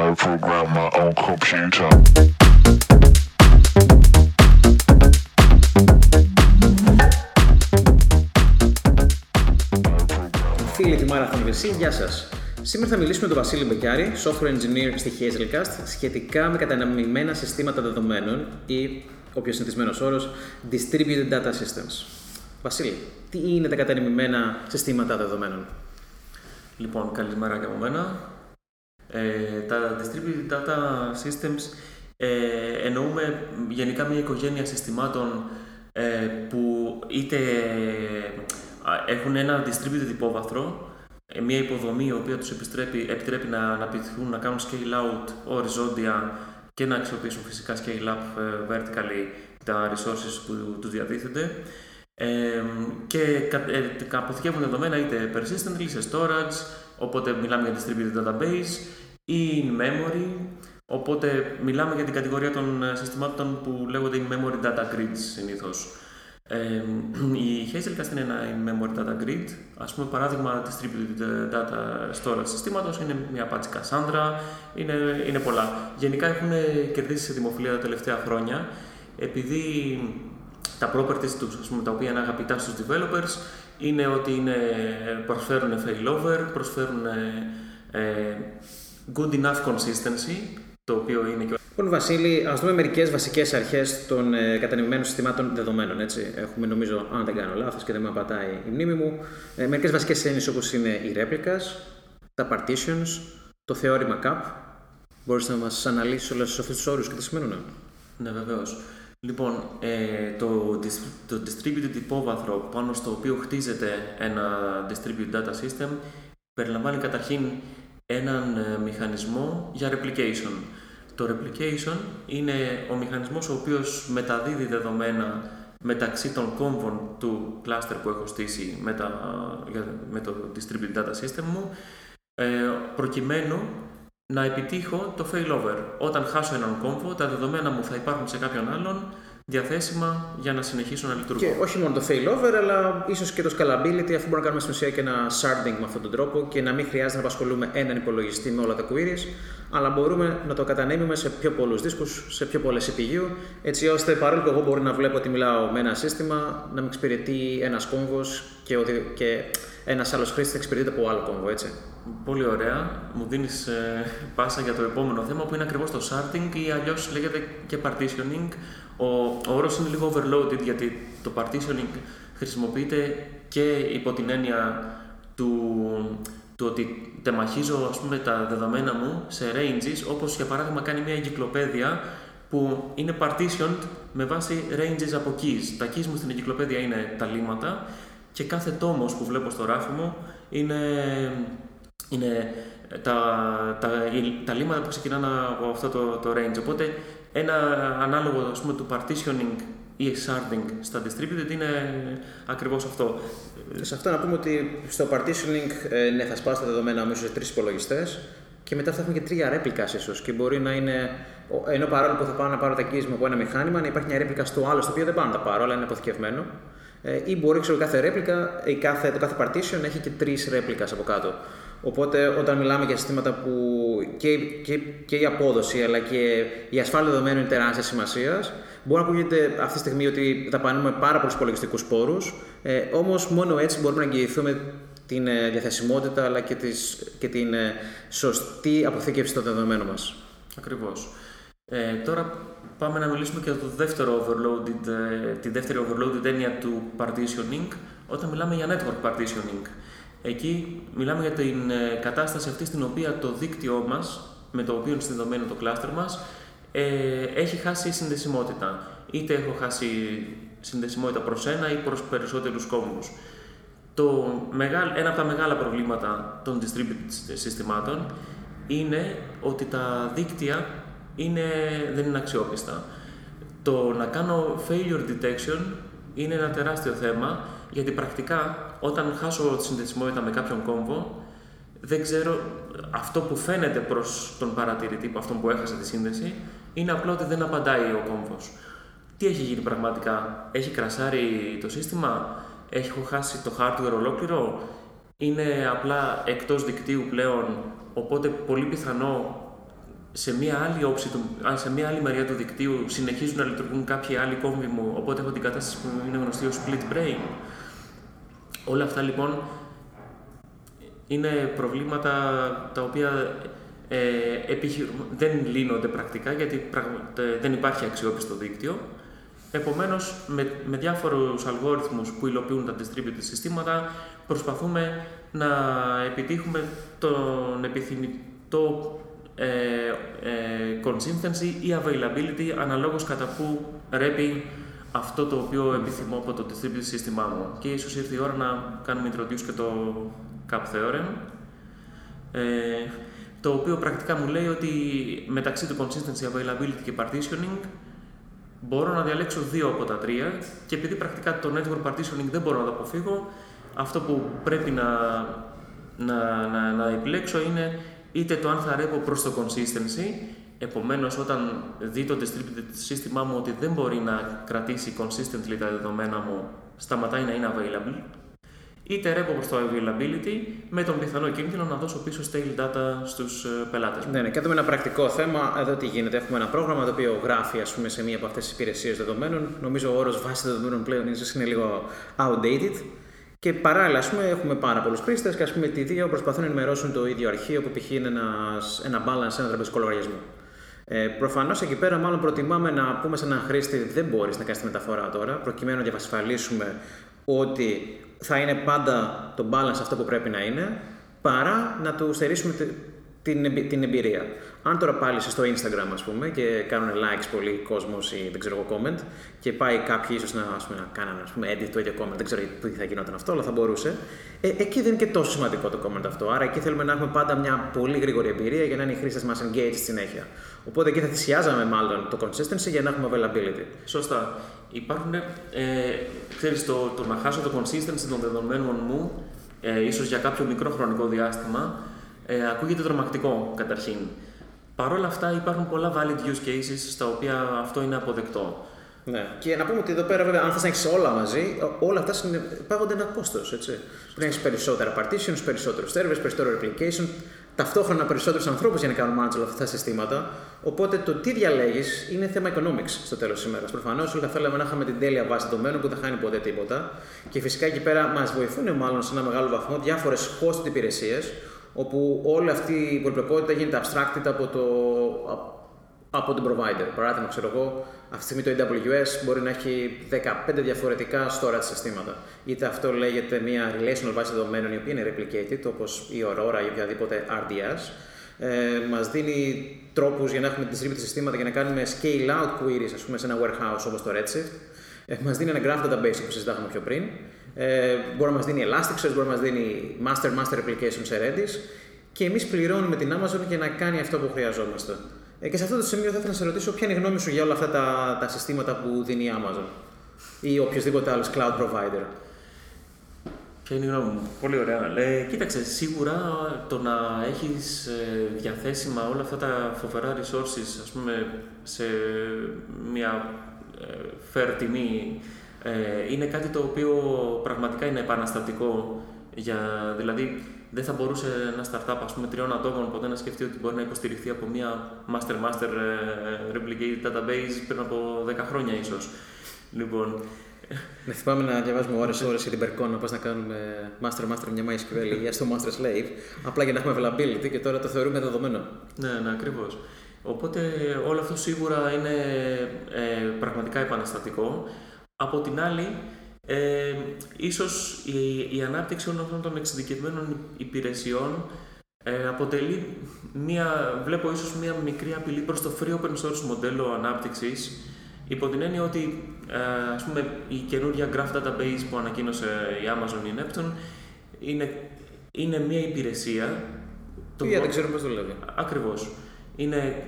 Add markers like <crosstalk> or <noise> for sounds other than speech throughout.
I program my own computer. Φίλοι τη Marathon VC, γεια σας. Σήμερα θα μιλήσουμε με τον Βασίλη Μπεκιάρη, software engineer στη Hazelcast, σχετικά με καταναμημένα συστήματα δεδομένων ή, ο πιο συνηθισμένος όρος, distributed data systems. Βασίλη, τι είναι τα καταναμημένα συστήματα δεδομένων; Λοιπόν, καλημέρα και από μένα. Ε, τα Distributed Data Systems ε, εννοούμε γενικά μια οικογένεια συστημάτων ε, που είτε ε, έχουν ένα distributed υπόβαθρο, ε, μια υποδομή η οποία τους επιτρέπει, επιτρέπει να αναπτυχθούν, να κάνουν scale out οριζόντια και να αξιοποιήσουν φυσικά scale up ε, vertically τα resources που τους διατίθενται. Ε, και ε, αποθηκεύουν δεδομένα είτε persistently σε storage, οπότε μιλάμε για distributed database ή in memory, οπότε μιλάμε για την κατηγορία των ε, συστημάτων που λέγονται in memory data grids συνήθως. Ε, η Hazelcast είναι ένα in memory data grid. Ας πούμε παράδειγμα distributed data storage συστήματος είναι μια Apache Cassandra, είναι, είναι πολλά. Γενικά έχουν κερδίσει σε δημοφιλία τα τελευταία χρόνια επειδή τα properties τους, ας πούμε, τα οποία είναι αγαπητά στους developers, είναι ότι είναι, προσφέρουν failover, προσφέρουν ε, good enough consistency, το οποίο είναι και... Λοιπόν, Βασίλη, ας δούμε μερικές βασικές αρχές των ε, κατανεμημένων συστημάτων δεδομένων. Έτσι. Έχουμε, νομίζω, αν δεν κάνω λάθος και δεν με απατάει η μνήμη μου, ε, μερικές βασικές έννοιες όπως είναι η replicas, τα partitions, το θεώρημα CAP. Μπορείς να μας αναλύσεις όλους αυτούς τους όρους και τι σημαίνουν; Ναι, βεβαίως. Λοιπόν, ε, το, το distributed υπόβαθρο πάνω στο οποίο χτίζεται ένα distributed data system περιλαμβάνει καταρχήν έναν ε, μηχανισμό για replication. Το replication είναι ο μηχανισμός ο οποίος μεταδίδει δεδομένα μεταξύ των κόμβων του cluster που έχω στήσει με, τα, με το distributed data system μου ε, προκειμένου να επιτύχω το failover. Όταν χάσω έναν κόμβο, τα δεδομένα μου θα υπάρχουν σε κάποιον άλλον διαθέσιμα για να συνεχίσουν να λειτουργούν. Και όχι μόνο το failover, αλλά ίσως και το scalability, αφού μπορούμε να κάνουμε στην ουσία και ένα sharding με αυτόν τον τρόπο και να μην χρειάζεται να απασχολούμε έναν υπολογιστή με όλα τα queries, αλλά μπορούμε να το κατανέμουμε σε πιο πολλούς δίσκους, σε πιο πολλές CPU, έτσι ώστε παρόλο που εγώ μπορώ να βλέπω ότι μιλάω με ένα σύστημα, να με εξυπηρετεί ένας κόμβος και, και ένας άλλος χρήστης εξυπηρετείται από άλλο κόμβο, έτσι. Πολύ ωραία. Μου δίνεις ε, πάσα για το επόμενο θέμα που είναι ακριβώς το sharding ή αλλιώς λέγεται και partitioning. Ο, ο όρος είναι λίγο overloaded γιατί το partitioning χρησιμοποιείται και υπό την έννοια του, του ότι τεμαχίζω ας πούμε, τα δεδομένα μου σε ranges, όπως για παράδειγμα κάνει μια εγκυκλοπαίδεια που είναι partitioned με βάση ranges από keys. Τα keys μου στην εγκυκλοπαίδεια είναι τα λίμματα και κάθε τόμος που βλέπω στο ράφι μου είναι, είναι τα, τα, τα λίμματα που ξεκινάνε από αυτό το, το range. Οπότε ένα ανάλογο ας πούμε, του partitioning ή sharding στα distributed είναι ακριβώς αυτό. Σε αυτό να πούμε ότι στο partitioning ε, ναι, θα σπάσω τα δεδομένα μου σε τρεις υπολογιστές και μετά θα έχουμε και τρία ρέπλικα ίσως. Και μπορεί να είναι. Ενώ παρόλο που θα πάω να πάρω τα keys μου από ένα μηχάνημα, να υπάρχει μια ρέπλικα στο άλλο, στο οποίο δεν πάω να τα πάρω, αλλά είναι αποθηκευμένο. Ε, ή μπορεί ξέρω, κάθε ρέπλικα, ή κάθε, το κάθε partition έχει και τρεις ρέπλικα από κάτω. Οπότε όταν μιλάμε για συστήματα που και, και, και η απόδοση αλλά και η ασφάλεια δεδομένων είναι τεράστια σημασίας, μπορεί να ακούγεται αυτή τη στιγμή ότι δαπανούμε πάρα πολλούς υπολογιστικούς πόρους, ε, όμως μόνο έτσι μπορούμε να εγγυηθούμε την ε, διαθεσιμότητα αλλά και, τις, και την ε, σωστή αποθήκευση των δεδομένων μας. Ακριβώς. Ε, τώρα πάμε να μιλήσουμε και για το δεύτερο overloaded, ε, τη δεύτερη overloaded έννοια του partitioning, όταν μιλάμε για network partitioning. Εκεί μιλάμε για την ε, κατάσταση αυτή στην οποία το δίκτυό μας, με το οποίο είναι συνδεδεμένο το cluster μας, ε, έχει χάσει συνδεσιμότητα. Είτε έχω χάσει συνδεσιμότητα προς ένα ή προς περισσότερους κόμβους. Το ένα από τα μεγάλα προβλήματα των distributed συστημάτων είναι ότι τα δίκτυα είναι, δεν είναι αξιόπιστα. Το να κάνω failure detection είναι ένα τεράστιο θέμα γιατί πρακτικά όταν χάσω τη συνδεσιμότητα με κάποιον κόμβο, δεν ξέρω αυτό που φαίνεται προς τον παρατηρητή από αυτόν που έχασε τη σύνδεση είναι απλά ότι δεν απαντάει ο κόμβος. Τι έχει γίνει πραγματικά, έχει κρασάρει το σύστημα, έχω χάσει το hardware ολόκληρο, είναι απλά εκτός δικτύου πλέον, οπότε πολύ πιθανό σε μία άλλη όψη, του, α, σε μία άλλη μεριά του δικτύου συνεχίζουν να λειτουργούν κάποιοι άλλοι κόμβοι μου, οπότε έχω την κατάσταση που είναι γνωστή ως split brain. Όλα αυτά λοιπόν είναι προβλήματα τα οποία ε, δεν λύνονται πρακτικά γιατί δεν υπάρχει αξιόπιστο δίκτυο. Επομένως, με, με διάφορους αλγόριθμους που υλοποιούν τα distributed συστήματα, προσπαθούμε να επιτύχουμε τον επιθυμητό ε, ε, consistency ή availability αναλόγως κατά που ρέπει αυτό το οποίο επιθυμώ από το distributed σύστημά μου. Και ίσως ήρθε η ώρα να κάνουμε introduce και το Cap Theorem, ε, το οποίο πρακτικά μου λέει ότι μεταξύ του consistency, availability και partitioning μπορώ να διαλέξω δύο από τα τρία και επειδή πρακτικά το network partitioning δεν μπορώ να το αποφύγω, αυτό που πρέπει να, να, να, να επιλέξω είναι είτε το αν θα ρέπω προς το consistency, επομένως όταν δει το distributed σύστημά μου ότι δεν μπορεί να κρατήσει consistently τα δεδομένα μου, σταματάει να είναι available, είτε ρέπω προς το availability με τον πιθανό κίνδυνο να δώσω πίσω stale data στους ε, πελάτες μου. Ναι, ναι, και εδώ ένα πρακτικό θέμα. Εδώ τι γίνεται. Έχουμε ένα πρόγραμμα το οποίο γράφει ας πούμε, σε μία από αυτές τις υπηρεσίες δεδομένων. Νομίζω ο όρος βάση δεδομένων πλέον είναι λίγο outdated. Και παράλληλα, ας πούμε, έχουμε πάρα πολλούς χρήστες και ας πούμε, τη δύο προσπαθούν να ενημερώσουν το ίδιο αρχείο που π.χ. είναι ένας, ένα balance, ένα τραπεζικό λογαριασμό. Ε, Προφανώς εκεί πέρα, μάλλον προτιμάμε να πούμε σε έναν χρήστη δεν μπορείς να κάνεις τη μεταφορά τώρα, προκειμένου να διασφαλίσουμε ότι θα είναι πάντα το balance αυτό που πρέπει να είναι, παρά να του στερήσουμε την, την εμπειρία. Αν τώρα πάλι στο Instagram, ας πούμε, και κάνουν likes πολύ κόσμος ή δεν ξέρω εγώ comment, και πάει κάποιοι ίσως να, ας πούμε, να κάνουν ας πούμε, edit το ίδιο comment, δεν ξέρω τι θα γινόταν αυτό, αλλά θα μπορούσε. Ε, εκεί δεν είναι και τόσο σημαντικό το comment αυτό. Άρα εκεί θέλουμε να έχουμε πάντα μια πολύ γρήγορη εμπειρία για να είναι οι χρήστες μας engaged στη συνέχεια. Οπότε εκεί θα θυσιάζαμε μάλλον το consistency για να έχουμε availability. Σωστά. Υπάρχουν, ε, ξέρεις, το, το να χάσω το consistency των δεδομένων μου, ε, ίσως για κάποιο μικρό χρονικό διάστημα, ε, ακούγεται τρομακτικό καταρχήν. Παρ' όλα αυτά υπάρχουν πολλά valid use cases στα οποία αυτό είναι αποδεκτό. Ναι. Και να πούμε ότι εδώ πέρα, βέβαια, αν θες να έχεις όλα μαζί, όλα αυτά πάγονται ένα κόστος. Πρέπει να έχεις περισσότερα partitions, περισσότερους servers, περισσότερο replication, ταυτόχρονα περισσότερους ανθρώπους για να κάνουν manage όλα αυτά τα συστήματα. Οπότε το τι διαλέγεις είναι θέμα economics στο τέλος της ημέρας. Προφανώς όλοι θα θέλαμε να είχαμε την τέλεια βάση δεδομένων που δεν χάνει ποτέ τίποτα. Και φυσικά εκεί πέρα μας βοηθούν μάλλον σε ένα μεγάλο βαθμό διάφορες hosted υπηρεσίες όπου όλη αυτή η πολυπλοκότητα γίνεται abstracted από, το, από τον provider. Παράδειγμα, ξέρω εγώ, αυτή τη στιγμή το AWS μπορεί να έχει 15 διαφορετικά storage συστήματα. Είτε αυτό λέγεται μια relational βάση δεδομένων η οποία είναι replicated, όπως η Aurora ή οποιαδήποτε RDS. Ε, μας δίνει τρόπους για να έχουμε distributed συστήματα για να κάνουμε scale out queries ας πούμε, σε ένα warehouse όπως το Redshift. Ε, μας δίνει ένα graph database που συζητάγαμε πιο πριν. Ε, μπορεί να μας δίνει Elasticsearch, μπορεί να μας δίνει Master-Master Application σε Redis και εμείς πληρώνουμε την Amazon για να κάνει αυτό που χρειαζόμαστε. Ε, και σε αυτό το σημείο θα ήθελα να σε ρωτήσω ποια είναι η γνώμη σου για όλα αυτά τα, τα συστήματα που δίνει η Amazon ή οποιοδήποτε άλλος cloud provider. Ποια είναι η γνώμη μου; Πολύ ωραία. Ε, κοίταξε, σίγουρα το να έχεις ε, διαθέσιμα όλα αυτά τα φοβερά resources, ας πούμε, σε μια ε, fair τιμή ε, είναι κάτι το οποίο πραγματικά είναι επαναστατικό. Για, δηλαδή, δεν θα μπορούσε ένα startup ας πούμε, τριών ατόμων ποτέ να σκεφτεί ότι μπορεί να υποστηριχθεί από μια master-master ε, replicated database πριν από 10 χρόνια ίσως. Λοιπόν, να θυμάμαι να διαβάζουμε ώρες ώρες για την Percon, να να κάνουμε master-master μια MySQL ή στο master-slave, απλά για να έχουμε availability και τώρα το θεωρούμε δεδομένο. Ναι, ναι, ακριβώς. Οπότε όλο αυτό σίγουρα είναι ε, πραγματικά επαναστατικό. Από την άλλη, ε, ίσως η, η ανάπτυξη όλων αυτών των εξειδικευμένων υπηρεσιών ε, αποτελεί μία, βλέπω ίσως μία μικρή απειλή προς το free open source μοντέλο ανάπτυξης υπό την έννοια ότι ε, ας πούμε, η καινούργια Graph Database που ανακοίνωσε η Amazon ή η Neptune είναι, είναι μία υπηρεσία το δεν ξέρουμε πώς δουλεύει. Ακριβώς. Είναι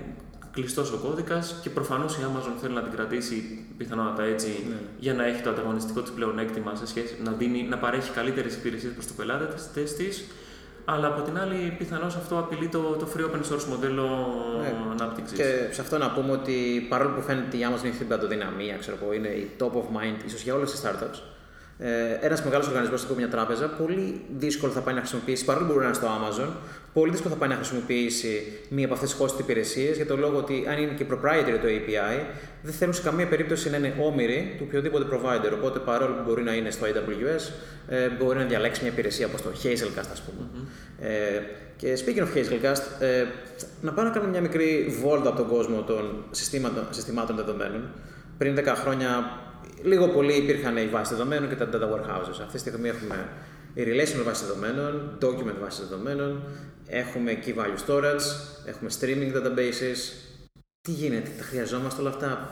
κλειστός ο κώδικας και προφανώς η Amazon θέλει να την κρατήσει πιθανότατα έτσι ναι. για να έχει το ανταγωνιστικό της πλεονέκτημα σε σχέση να, δίνει, να παρέχει καλύτερες υπηρεσίες προς το πελάτη της. Αλλά από την άλλη, πιθανώς αυτό απειλεί το, το free open source μοντέλο ναι. ανάπτυξης. Και σε αυτό να πούμε ότι παρόλο που φαίνεται η Amazon έχει την παντοδυναμία, ξέρω εγώ, είναι η top of mind ίσως για όλες τις startups. Ε, ένας μεγάλος οργανισμός, τύπου μια τράπεζα, πολύ δύσκολο θα πάει να χρησιμοποιήσει, παρόλο που μπορεί να είναι στο Amazon, πολύ δύσκολο θα πάει να χρησιμοποιήσει μία από αυτές τις hosted υπηρεσίες για το λόγο ότι αν είναι και proprietary το API, δεν θέλουν σε καμία περίπτωση να είναι όμοιροι του οποιοδήποτε provider. Οπότε παρόλο που μπορεί να είναι στο AWS, ε, μπορεί να διαλέξει μια υπηρεσία όπως το Hazelcast, ας πούμε. Mm-hmm. Ε, και speaking of Hazelcast, ε, να πάω να κάνω μια μικρή βόλτα από τον κόσμο των συστήματων, συστημάτων δεδομένων. Πριν 10 χρόνια λίγο πολύ υπήρχαν οι βάσεις δεδομένων και τα data warehouses. Αυτή τη στιγμή έχουμε η relational βάση δεδομένων, document βάση δεδομένων, έχουμε key value storage, έχουμε streaming databases. Τι γίνεται, τα χρειαζόμαστε όλα αυτά;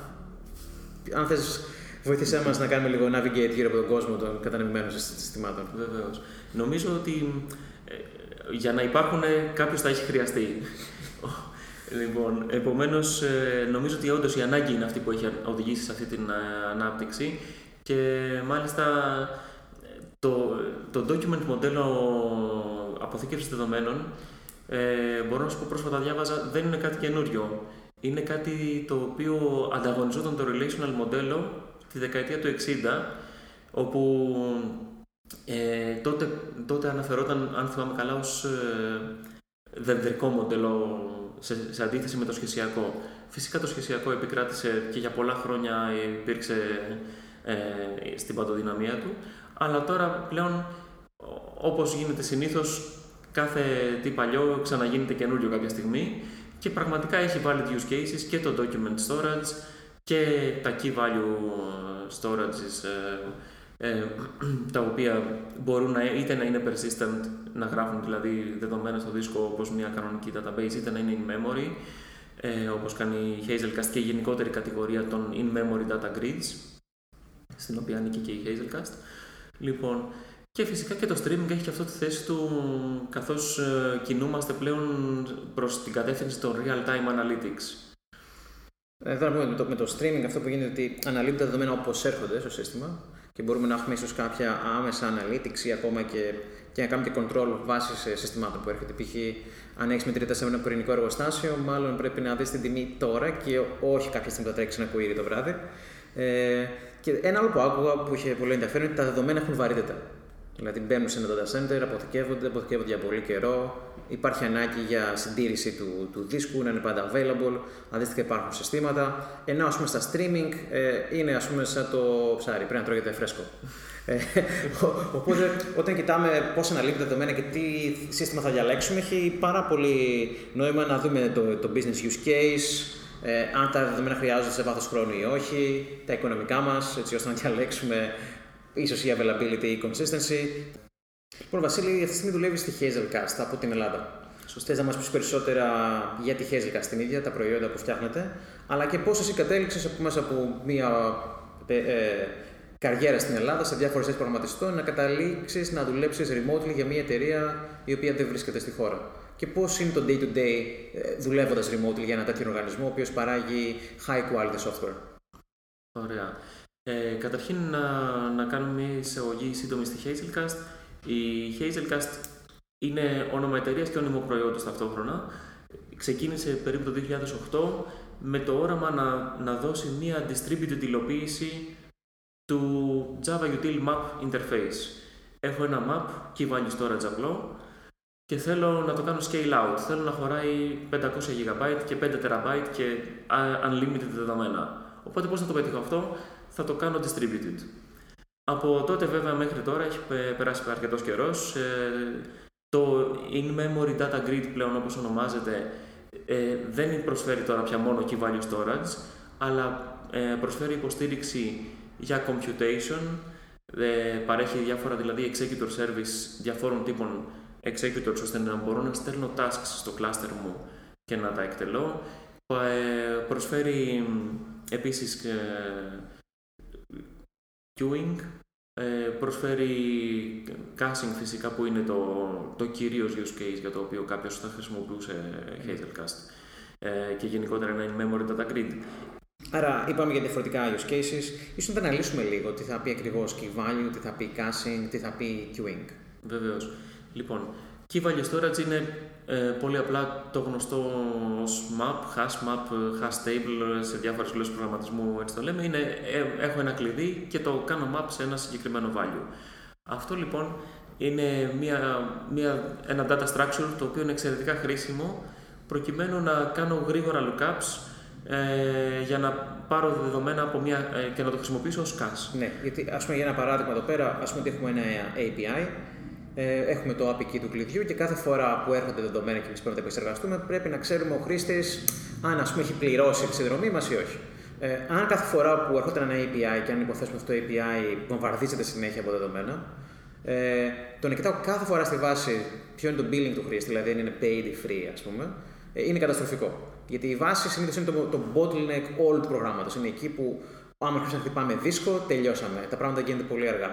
Αν θες βοήθησέ μας να κάνουμε λίγο navigate γύρω από τον κόσμο των κατανεμημένων συστημάτων. Βεβαίως. Νομίζω ότι ε, για να υπάρχουν κάποιος θα έχει χρειαστεί. Λοιπόν, επομένως, ε, νομίζω ότι όντως η ανάγκη είναι αυτή που έχει οδηγήσει σε αυτή την ε, ανάπτυξη και μάλιστα το, το document μοντέλο αποθήκευσης δεδομένων, ε, μπορώ να σου πω πρόσφατα διάβαζα, δεν είναι κάτι καινούριο. Είναι κάτι το οποίο ανταγωνιζόταν το relational μοντέλο τη δεκαετία του 60, όπου ε, τότε, τότε αναφερόταν, αν θυμάμαι καλά, ως ε, μοντέλο σε, σε αντίθεση με το σχεσιακό. Φυσικά το σχεσιακό επικράτησε και για πολλά χρόνια υπήρξε ε, στην παντοδυναμία του, αλλά τώρα πλέον όπως γίνεται συνήθως κάθε τι παλιό ξαναγίνεται καινούριο κάποια στιγμή και πραγματικά έχει valid use cases και το document storage και τα key value storages ε, ε, <clears throat> τα οποία μπορούν να, είτε να είναι persistent, να γράφουν δηλαδή δεδομένα στο δίσκο όπως μια κανονική database, είτε να είναι in memory, ε, όπως κάνει η Hazelcast και η γενικότερη κατηγορία των in memory data grids, στην οποία ανήκει και η Hazelcast. Λοιπόν, και φυσικά και το streaming έχει και αυτό τη θέση του καθώς ε, κινούμαστε πλέον προς την κατεύθυνση των real-time analytics. Εδώ να πούμε με το, με το streaming αυτό που γίνεται ότι αναλύουν τα δεδομένα όπως έρχονται στο σύστημα και μπορούμε να έχουμε ίσως κάποια άμεσα analytics ή ακόμα και, και να κάνουμε και control βάσει συστημάτων που έρχεται. Π.χ. αν έχεις μετρητά σε ένα πυρηνικό εργοστάσιο, μάλλον πρέπει να δεις την τιμή τώρα και όχι κάποια στιγμή που θα τρέξεις ένα κουίρι το βράδυ. Ε, και ένα άλλο που άκουγα που είχε πολύ ενδιαφέρον είναι ότι τα δεδομένα έχουν βαρύτητα. Δηλαδή μπαίνουν σε ένα data center, αποθηκεύονται, αποθηκεύονται για πολύ καιρό. Υπάρχει ανάγκη για συντήρηση του, του δίσκου, να είναι πάντα available. Αντίστοιχα υπάρχουν συστήματα. Ενώ ας πούμε στα streaming ε, είναι ας πούμε σαν το ψάρι, πρέπει να τρώγεται φρέσκο. Ε, οπότε όταν κοιτάμε πώς αναλύουν τα δεδομένα και τι σύστημα θα διαλέξουμε, έχει πάρα πολύ νόημα να δούμε το, το business use case, ε, αν τα δεδομένα χρειάζονται σε βάθος χρόνου ή όχι, τα οικονομικά μας, έτσι ώστε να διαλέξουμε ίσως η availability ή η consistency. Λοιπόν, Βασίλη, αυτή τη στιγμή δουλεύει στη Hazelcast από την Ελλάδα. Θες να μας πεις περισσότερα για τη Hazelcast την ίδια, τα προϊόντα που φτιάχνετε, αλλά και πώς εσύ κατέληξες μέσα από μια ε, ε, καριέρα στην Ελλάδα σε διάφορες θέσεις προγραμματιστών να καταλήξεις να δουλέψεις remotely για μια εταιρεία η οποία δεν βρίσκεται στη χώρα και πώς είναι το day to day ε, δουλεύοντας remotely για ένα τέτοιο οργανισμό ο οποίος παράγει high quality software; Ωραία. Ε, καταρχήν να, να κάνουμε μια εισαγωγή σύντομη στη Hazelcast. Η Hazelcast είναι όνομα εταιρείας και όνομο προϊόντος ταυτόχρονα. Ξεκίνησε περίπου το 2008 με το όραμα να, να δώσει μια distributed υλοποίηση του Java Util Map Interface. Έχω ένα map, key value storage απλό, και θέλω να το κάνω scale out. Θέλω να χωράει 500 GB και 5 TB και unlimited δεδομένα. Οπότε πώς θα το πετύχω αυτό, θα το κάνω distributed. Από τότε βέβαια μέχρι τώρα έχει περάσει αρκετός καιρός. Ε, το in-memory data grid πλέον όπως ονομάζεται ε, δεν προσφέρει τώρα πια μόνο key value storage, αλλά ε, προσφέρει υποστήριξη για computation, παρέχει διάφορα δηλαδή executor service διαφόρων τύπων executors ώστε να μπορώ να στέλνω tasks στο cluster μου και να τα εκτελώ. Ε, προσφέρει επίσης ε, queuing, ε, προσφέρει caching φυσικά που είναι το, το κυρίως use case για το οποίο κάποιος θα χρησιμοποιούσε Hazelcast και γενικότερα ένα in-memory data grid. Άρα είπαμε για διαφορετικά use cases. Ίσως να τα αναλύσουμε λίγο τι θα πει ακριβώς key value, τι θα πει caching, τι θα πει queuing. Βεβαίως. Λοιπόν, Key Value Storage είναι Ε, πολύ απλά το γνωστό ως map, hash map, hash table σε διάφορες γλώσσες προγραμματισμού, έτσι το λέμε, είναι ε, έχω ένα κλειδί και το κάνω map σε ένα συγκεκριμένο value. Αυτό λοιπόν είναι μια, μια, ένα data structure το οποίο είναι εξαιρετικά χρήσιμο προκειμένου να κάνω γρήγορα lookups ε, για να πάρω δεδομένα από μια, ε, και να το χρησιμοποιήσω ως cache. Ναι, γιατί ας πούμε για ένα παράδειγμα εδώ πέρα, ας πούμε ότι έχουμε ένα API, ε, έχουμε το API key του κλειδιού και κάθε φορά που έρχονται δεδομένα και εμείς πρέπει να τα επεξεργαστούμε, πρέπει να ξέρουμε ο χρήστης αν ας πούμε έχει πληρώσει τη συνδρομή μας ή όχι. Ε, αν κάθε φορά που έρχεται ένα API και αν υποθέσουμε αυτό το API βομβαρδίζεται συνέχεια από δεδομένα, ε, τον κοιτάω κάθε φορά στη βάση ποιο είναι το billing του χρήστη, δηλαδή αν είναι paid ή free, ας πούμε, ε, είναι καταστροφικό. Γιατί η βάση συνήθως είναι το, το bottleneck όλου του προγράμματος. Είναι εκεί που άμα αρχίσουμε να χτυπάμε δίσκο, τελειώσαμε. Τα πράγματα γίνονται πολύ αργά.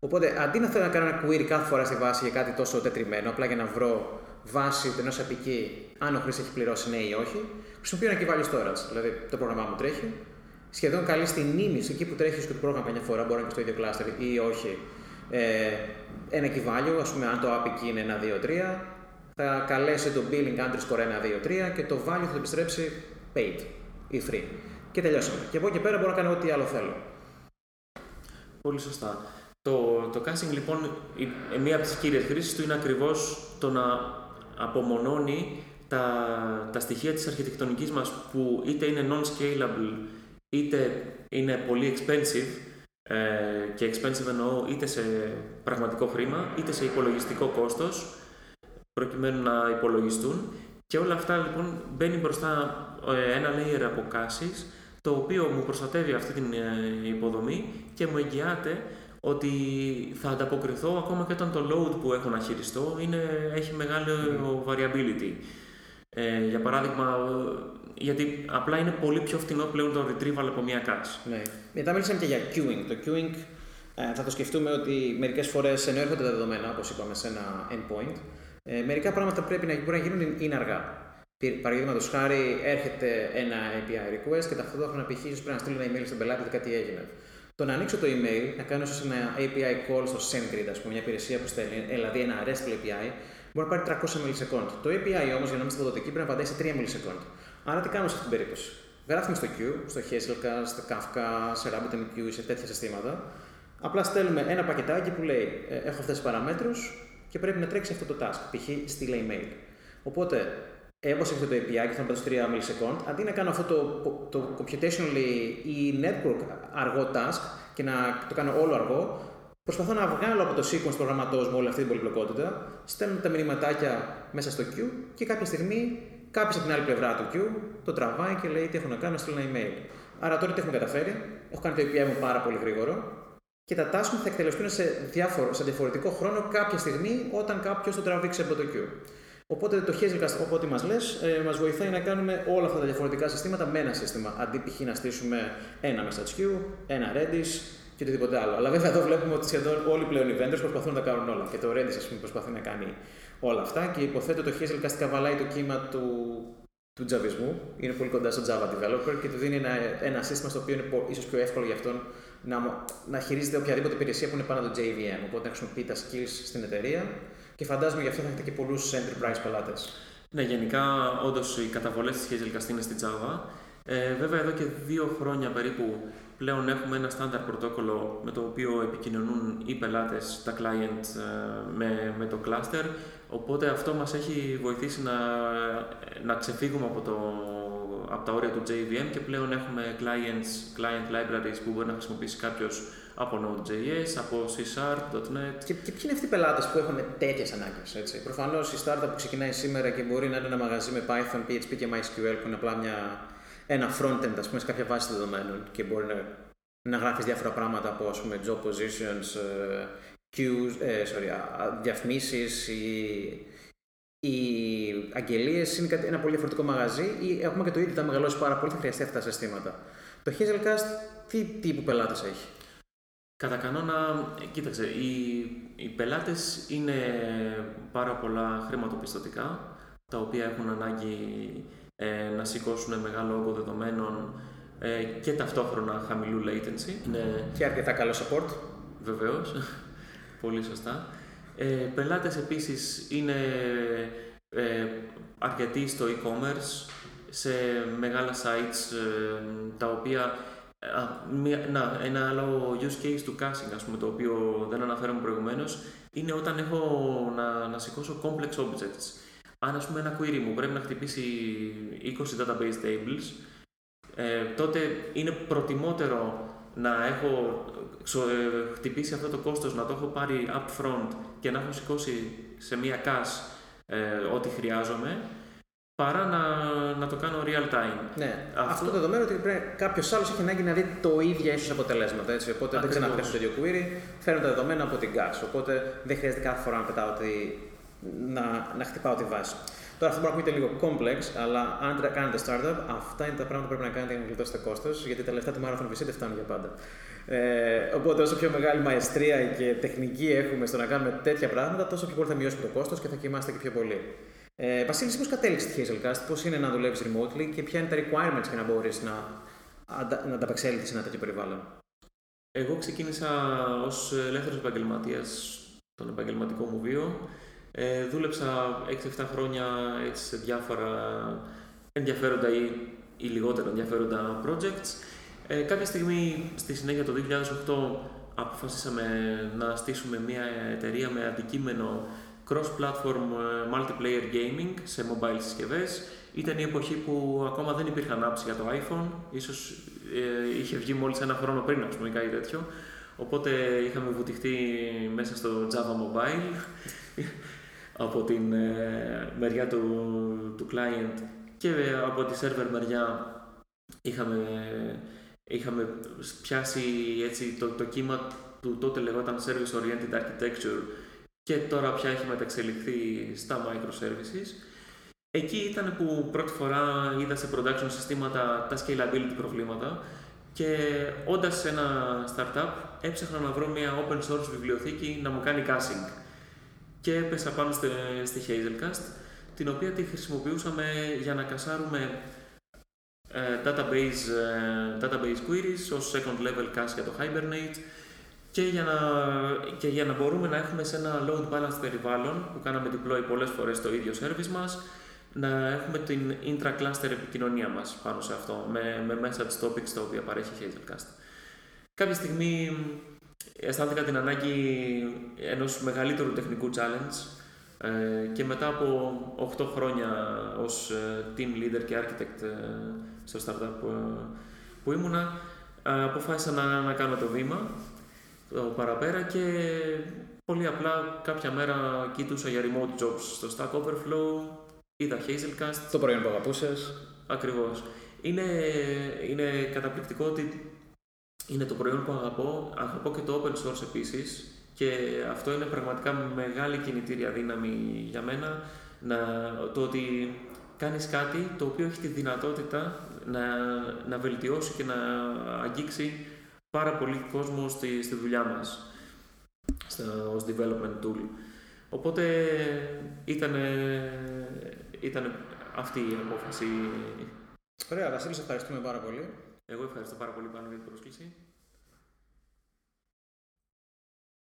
Οπότε αντί να θέλω να κάνω ένα query κάθε φορά στη βάση για κάτι τόσο τετριμένο, απλά για να βρω βάση ενός απική αν ο χρήστη έχει πληρώσει ναι ή όχι, χρησιμοποιώ ένα key value storage. Δηλαδή το πρόγραμμά μου τρέχει, σχεδόν καλεί στην μνήμη, εκεί που τρέχεις και το πρόγραμμα μια φορά, μπορεί να είναι στο ίδιο cluster ή όχι, ε, ένα key value, ας πούμε αν το API είναι 1, 2, 3, θα καλέσει το billing underscore 1, 2, 3 και το value θα το επιστρέψει paid ή free. Και τελειώσαμε. Και από εκεί και πέρα μπορώ να κάνω ό,τι άλλο θέλω. Πολύ σωστά. Το, το caching λοιπόν, η, μία από τις κύριες χρήσεις του είναι ακριβώς το να απομονώνει τα, τα στοιχεία της αρχιτεκτονικής μας που είτε είναι non-scalable είτε είναι πολύ expensive ε, και expensive εννοώ είτε σε πραγματικό χρήμα είτε σε υπολογιστικό κόστος προκειμένου να υπολογιστούν. Και όλα αυτά λοιπόν μπαίνει μπροστά ε, ένα layer από κάσης το οποίο μου προστατεύει αυτή την ε, υποδομή και μου εγγυάται ότι θα ανταποκριθώ ακόμα και όταν το load που έχω να χειριστώ είναι, έχει μεγάλο variability. Ε, για παράδειγμα, γιατί απλά είναι πολύ πιο φθηνό πλέον το retrieval από μια cache. Ναι. Μετά μιλήσαμε και για queuing. Το queuing ε, θα το σκεφτούμε ότι μερικές φορές ενώ έρχονται τα δεδομένα, όπως είπαμε, σε ένα endpoint, ε, μερικά πράγματα πρέπει να, μπορεί να γίνουν είναι αργά. Παραδείγματος χάρη, έρχεται ένα API request και ταυτόχρονα π.χ. πρέπει να στείλω ένα email στον πελάτη ότι κάτι έγινε. Το να ανοίξω το email, να κάνω ίσως ένα API call στο SendGrid, ας πούμε, μια υπηρεσία που στέλνει, δηλαδή ένα RESTful API, μπορεί να πάρει 300 millisecond. Το API όμως, για να είμαστε αποδοτικοί, πρέπει να απαντάει σε 3 millisecond. Άρα τι κάνω σε αυτήν την περίπτωση; Γράφουμε στο queue, στο Hazelcast, στο Kafka, σε RabbitMQ, σε τέτοια συστήματα. Απλά στέλνουμε ένα πακετάκι που λέει: «Ε, Έχω αυτές τις παραμέτρους και πρέπει να τρέξει αυτό το task. Π.χ. στείλε email. Οπότε εγώ σε αυτό το API και θα πατήσω 3 millisecond, αντί να κάνω αυτό το, το computationally ή network αργό task και να το κάνω όλο αργό, προσπαθώ να βγάλω από το sequence προγραμματός μου όλη αυτή την πολυπλοκότητα, στέλνω τα μηνυματάκια μέσα στο queue και κάποια στιγμή κάποιος από την άλλη πλευρά του queue το τραβάει και λέει τι έχω να κάνω, στείλω ένα email. Άρα τώρα τι έχουμε καταφέρει, έχω κάνει το API μου πάρα πολύ γρήγορο και τα task μου θα εκτελεστούν σε, διάφορο, σε διαφορετικό χρόνο κάποια στιγμή όταν κάποιος το τραβήξει από το queue. Οπότε το Hazelcast, όποτε μας λες, ε, μας βοηθάει να κάνουμε όλα αυτά τα διαφορετικά συστήματα με ένα σύστημα. Αντί π.χ. να στήσουμε ένα message queue, ένα Redis και οτιδήποτε άλλο. Αλλά βέβαια εδώ βλέπουμε ότι σχεδόν όλοι πλέον οι vendors προσπαθούν να τα κάνουν όλα. Και το Redis, ας πούμε, προσπαθεί να κάνει όλα αυτά. Και υποθέτω το Hazelcast καβαλάει το κύμα του, του τζαβισμού. Είναι πολύ κοντά στο Java developer και του δίνει ένα, ένα σύστημα στο οποίο είναι ίσως πιο εύκολο για αυτόν να, να χειρίζεται οποιαδήποτε υπηρεσία που είναι πάνω από το JVM. Οπότε να χρησιμοποιεί τα skills στην εταιρεία και φαντάζομαι γι' αυτό θα έχετε και πολλούς enterprise πελάτες. Ναι, γενικά όντως οι καταβολές της Hazelcast είναι στην Java. Ε, βέβαια, εδώ και δύο χρόνια περίπου πλέον έχουμε ένα στάνταρ πρωτόκολλο με το οποίο επικοινωνούν οι πελάτες, τα client ε, με, με το cluster, οπότε αυτό μας έχει βοηθήσει να, να ξεφύγουμε από, το, από τα όρια του JVM και πλέον έχουμε clients, client libraries που μπορεί να χρησιμοποιήσει κάποιος από Node.js, από C Sharp, .NET. Και, και ποιοι είναι αυτοί οι πελάτες που έχουν τέτοιες ανάγκες. Προφανώς η startup που ξεκινάει σήμερα και μπορεί να είναι ένα μαγαζί με Python, PHP και MySQL που είναι απλά μια, ένα frontend ας πούμε, σε κάποια βάση δεδομένων και μπορεί να, να γράφεις διάφορα πράγματα από ας πούμε, job positions, uh, queues, ε, sorry, διαφημίσεις ή οι αγγελίες είναι ένα πολύ διαφορετικό μαγαζί ή ακόμα και το ίδιο θα μεγαλώσει πάρα πολύ, θα χρειαστεί αυτά τα συστήματα. Το Hazelcast τι τύπου πελάτες έχει; Κατά κανόνα, κοίταξε, οι, οι πελάτες είναι πάρα πολλά χρηματοπιστωτικά, τα οποία έχουν ανάγκη ε, να σηκώσουν μεγάλο όγκο δεδομένων ε, και ταυτόχρονα χαμηλού latency. Είναι... Και αρκετά καλό support. Βεβαίως, <laughs> πολύ σωστά. Ε, πελάτες επίσης είναι ε, αρκετοί στο e-commerce, σε μεγάλα sites ε, τα οποία Α, μια, να, ένα άλλο use case του casting, ας πούμε, το οποίο δεν αναφέραμε προηγουμένως, είναι όταν έχω να, να σηκώσω complex objects. Αν ας πούμε ένα query μου πρέπει να χτυπήσει 20 database tables, ε, τότε είναι προτιμότερο να έχω ε, χτυπήσει αυτό το κόστος, να το έχω πάρει upfront και να έχω σηκώσει σε μία cache ε, ό,τι χρειάζομαι, παρά να, να το κάνω real time. Ναι. Αυτό, αυτό το δεδομένο ότι κάποιος άλλος έχει ανάγκη να δει το ίδια ίσω αποτελέσματα. Έτσι. Οπότε Ακριβώς. δεν ξαναπρέπει το ίδιο query, φέρνω τα δεδομένα από την cache. Οπότε δεν χρειάζεται κάθε φορά να πετάω τη, να, να χτυπάω τη βάση. Τώρα αυτό μπορεί να ακούγεται λίγο complex, αλλά αν κάνετε startup, αυτά είναι τα πράγματα που πρέπει να κάνετε για να γλιτώσετε κόστος, γιατί τα λεφτά του Marathon VC δεν φτάνουν για πάντα. Ε, οπότε, όσο πιο μεγάλη μαεστρία και τεχνική έχουμε στο να κάνουμε τέτοια πράγματα, τόσο πιο πολύ θα μειώσουμε το κόστος και θα κοιμάστε και πιο πολύ. Ε, Βασίλης, πώς κατέληξες τη Hazelcast, πώς είναι να δουλεύεις remotely και ποια είναι τα requirements για να μπορείς να, να ανταπεξέλθεις σε ένα τέτοιο περιβάλλον; Εγώ ξεκίνησα ως ελεύθερος επαγγελματίας τον επαγγελματικό μου βίο. Ε, δούλεψα 6-7 χρόνια έτσι, σε διάφορα ενδιαφέροντα ή, ή λιγότερο ενδιαφέροντα projects. Ε, κάποια στιγμή στη συνέχεια το 2008 αποφασίσαμε να στήσουμε μια εταιρεία με αντικείμενο cross-platform ε, multiplayer gaming σε mobile συσκευές. Ήταν η εποχή που ακόμα δεν υπήρχαν apps για το iPhone, ίσως ε, είχε βγει μόλις ένα χρόνο πριν, ας πούμε, κάτι τέτοιο. Οπότε είχαμε βουτυχτεί μέσα στο Java Mobile <laughs> από την ε, μεριά του, του client και από τη server μεριά είχαμε, είχαμε πιάσει έτσι, το, το κύμα του τότε λεγόταν Service Oriented Architecture και τώρα πια έχει μεταξελιχθεί στα microservices. Εκεί ήταν που πρώτη φορά είδα σε production συστήματα τα scalability προβλήματα και όντας ένα startup έψαχνα να βρω μια open source βιβλιοθήκη να μου κάνει caching. Και έπεσα πάνω στη, στη Hazelcast, την οποία τη χρησιμοποιούσαμε για να κασάρουμε ε, database, ε, database queries ως second level cache για το Hibernate, και για, να, και για να μπορούμε να έχουμε σε ένα load balance περιβάλλον που κάναμε deploy πολλές φορές στο ίδιο service μας να έχουμε την intra-cluster επικοινωνία μας πάνω σε αυτό με, με message topics τα οποία παρέχει η Hazelcast. Κάποια στιγμή αισθάνθηκα την ανάγκη ενός μεγαλύτερου τεχνικού challenge ε, και μετά από 8 χρόνια ως ε, team leader και architect ε, στο startup που, που ήμουνα αποφάσισα να, να κάνω το βήμα το παραπέρα και πολύ απλά κάποια μέρα κοίτουσα για remote jobs στο Stack Overflow, είδα Hazelcast. Το προϊόν που αγαπούσες. Ακριβώς. Είναι, είναι καταπληκτικό ότι είναι το προϊόν που αγαπώ, αγαπώ και το open source επίσης και αυτό είναι πραγματικά μεγάλη κινητήρια δύναμη για μένα να, το ότι κάνεις κάτι το οποίο έχει τη δυνατότητα να, να βελτιώσει και να αγγίξει πάρα πολύ κόσμο στη, στη δουλειά μας στο, ως development tool. Οπότε ήταν, ήταν αυτή η απόφαση. Ωραία, Βασίλη, ευχαριστούμε πάρα πολύ. Εγώ ευχαριστώ πάρα πολύ πάνω για την πρόσκληση.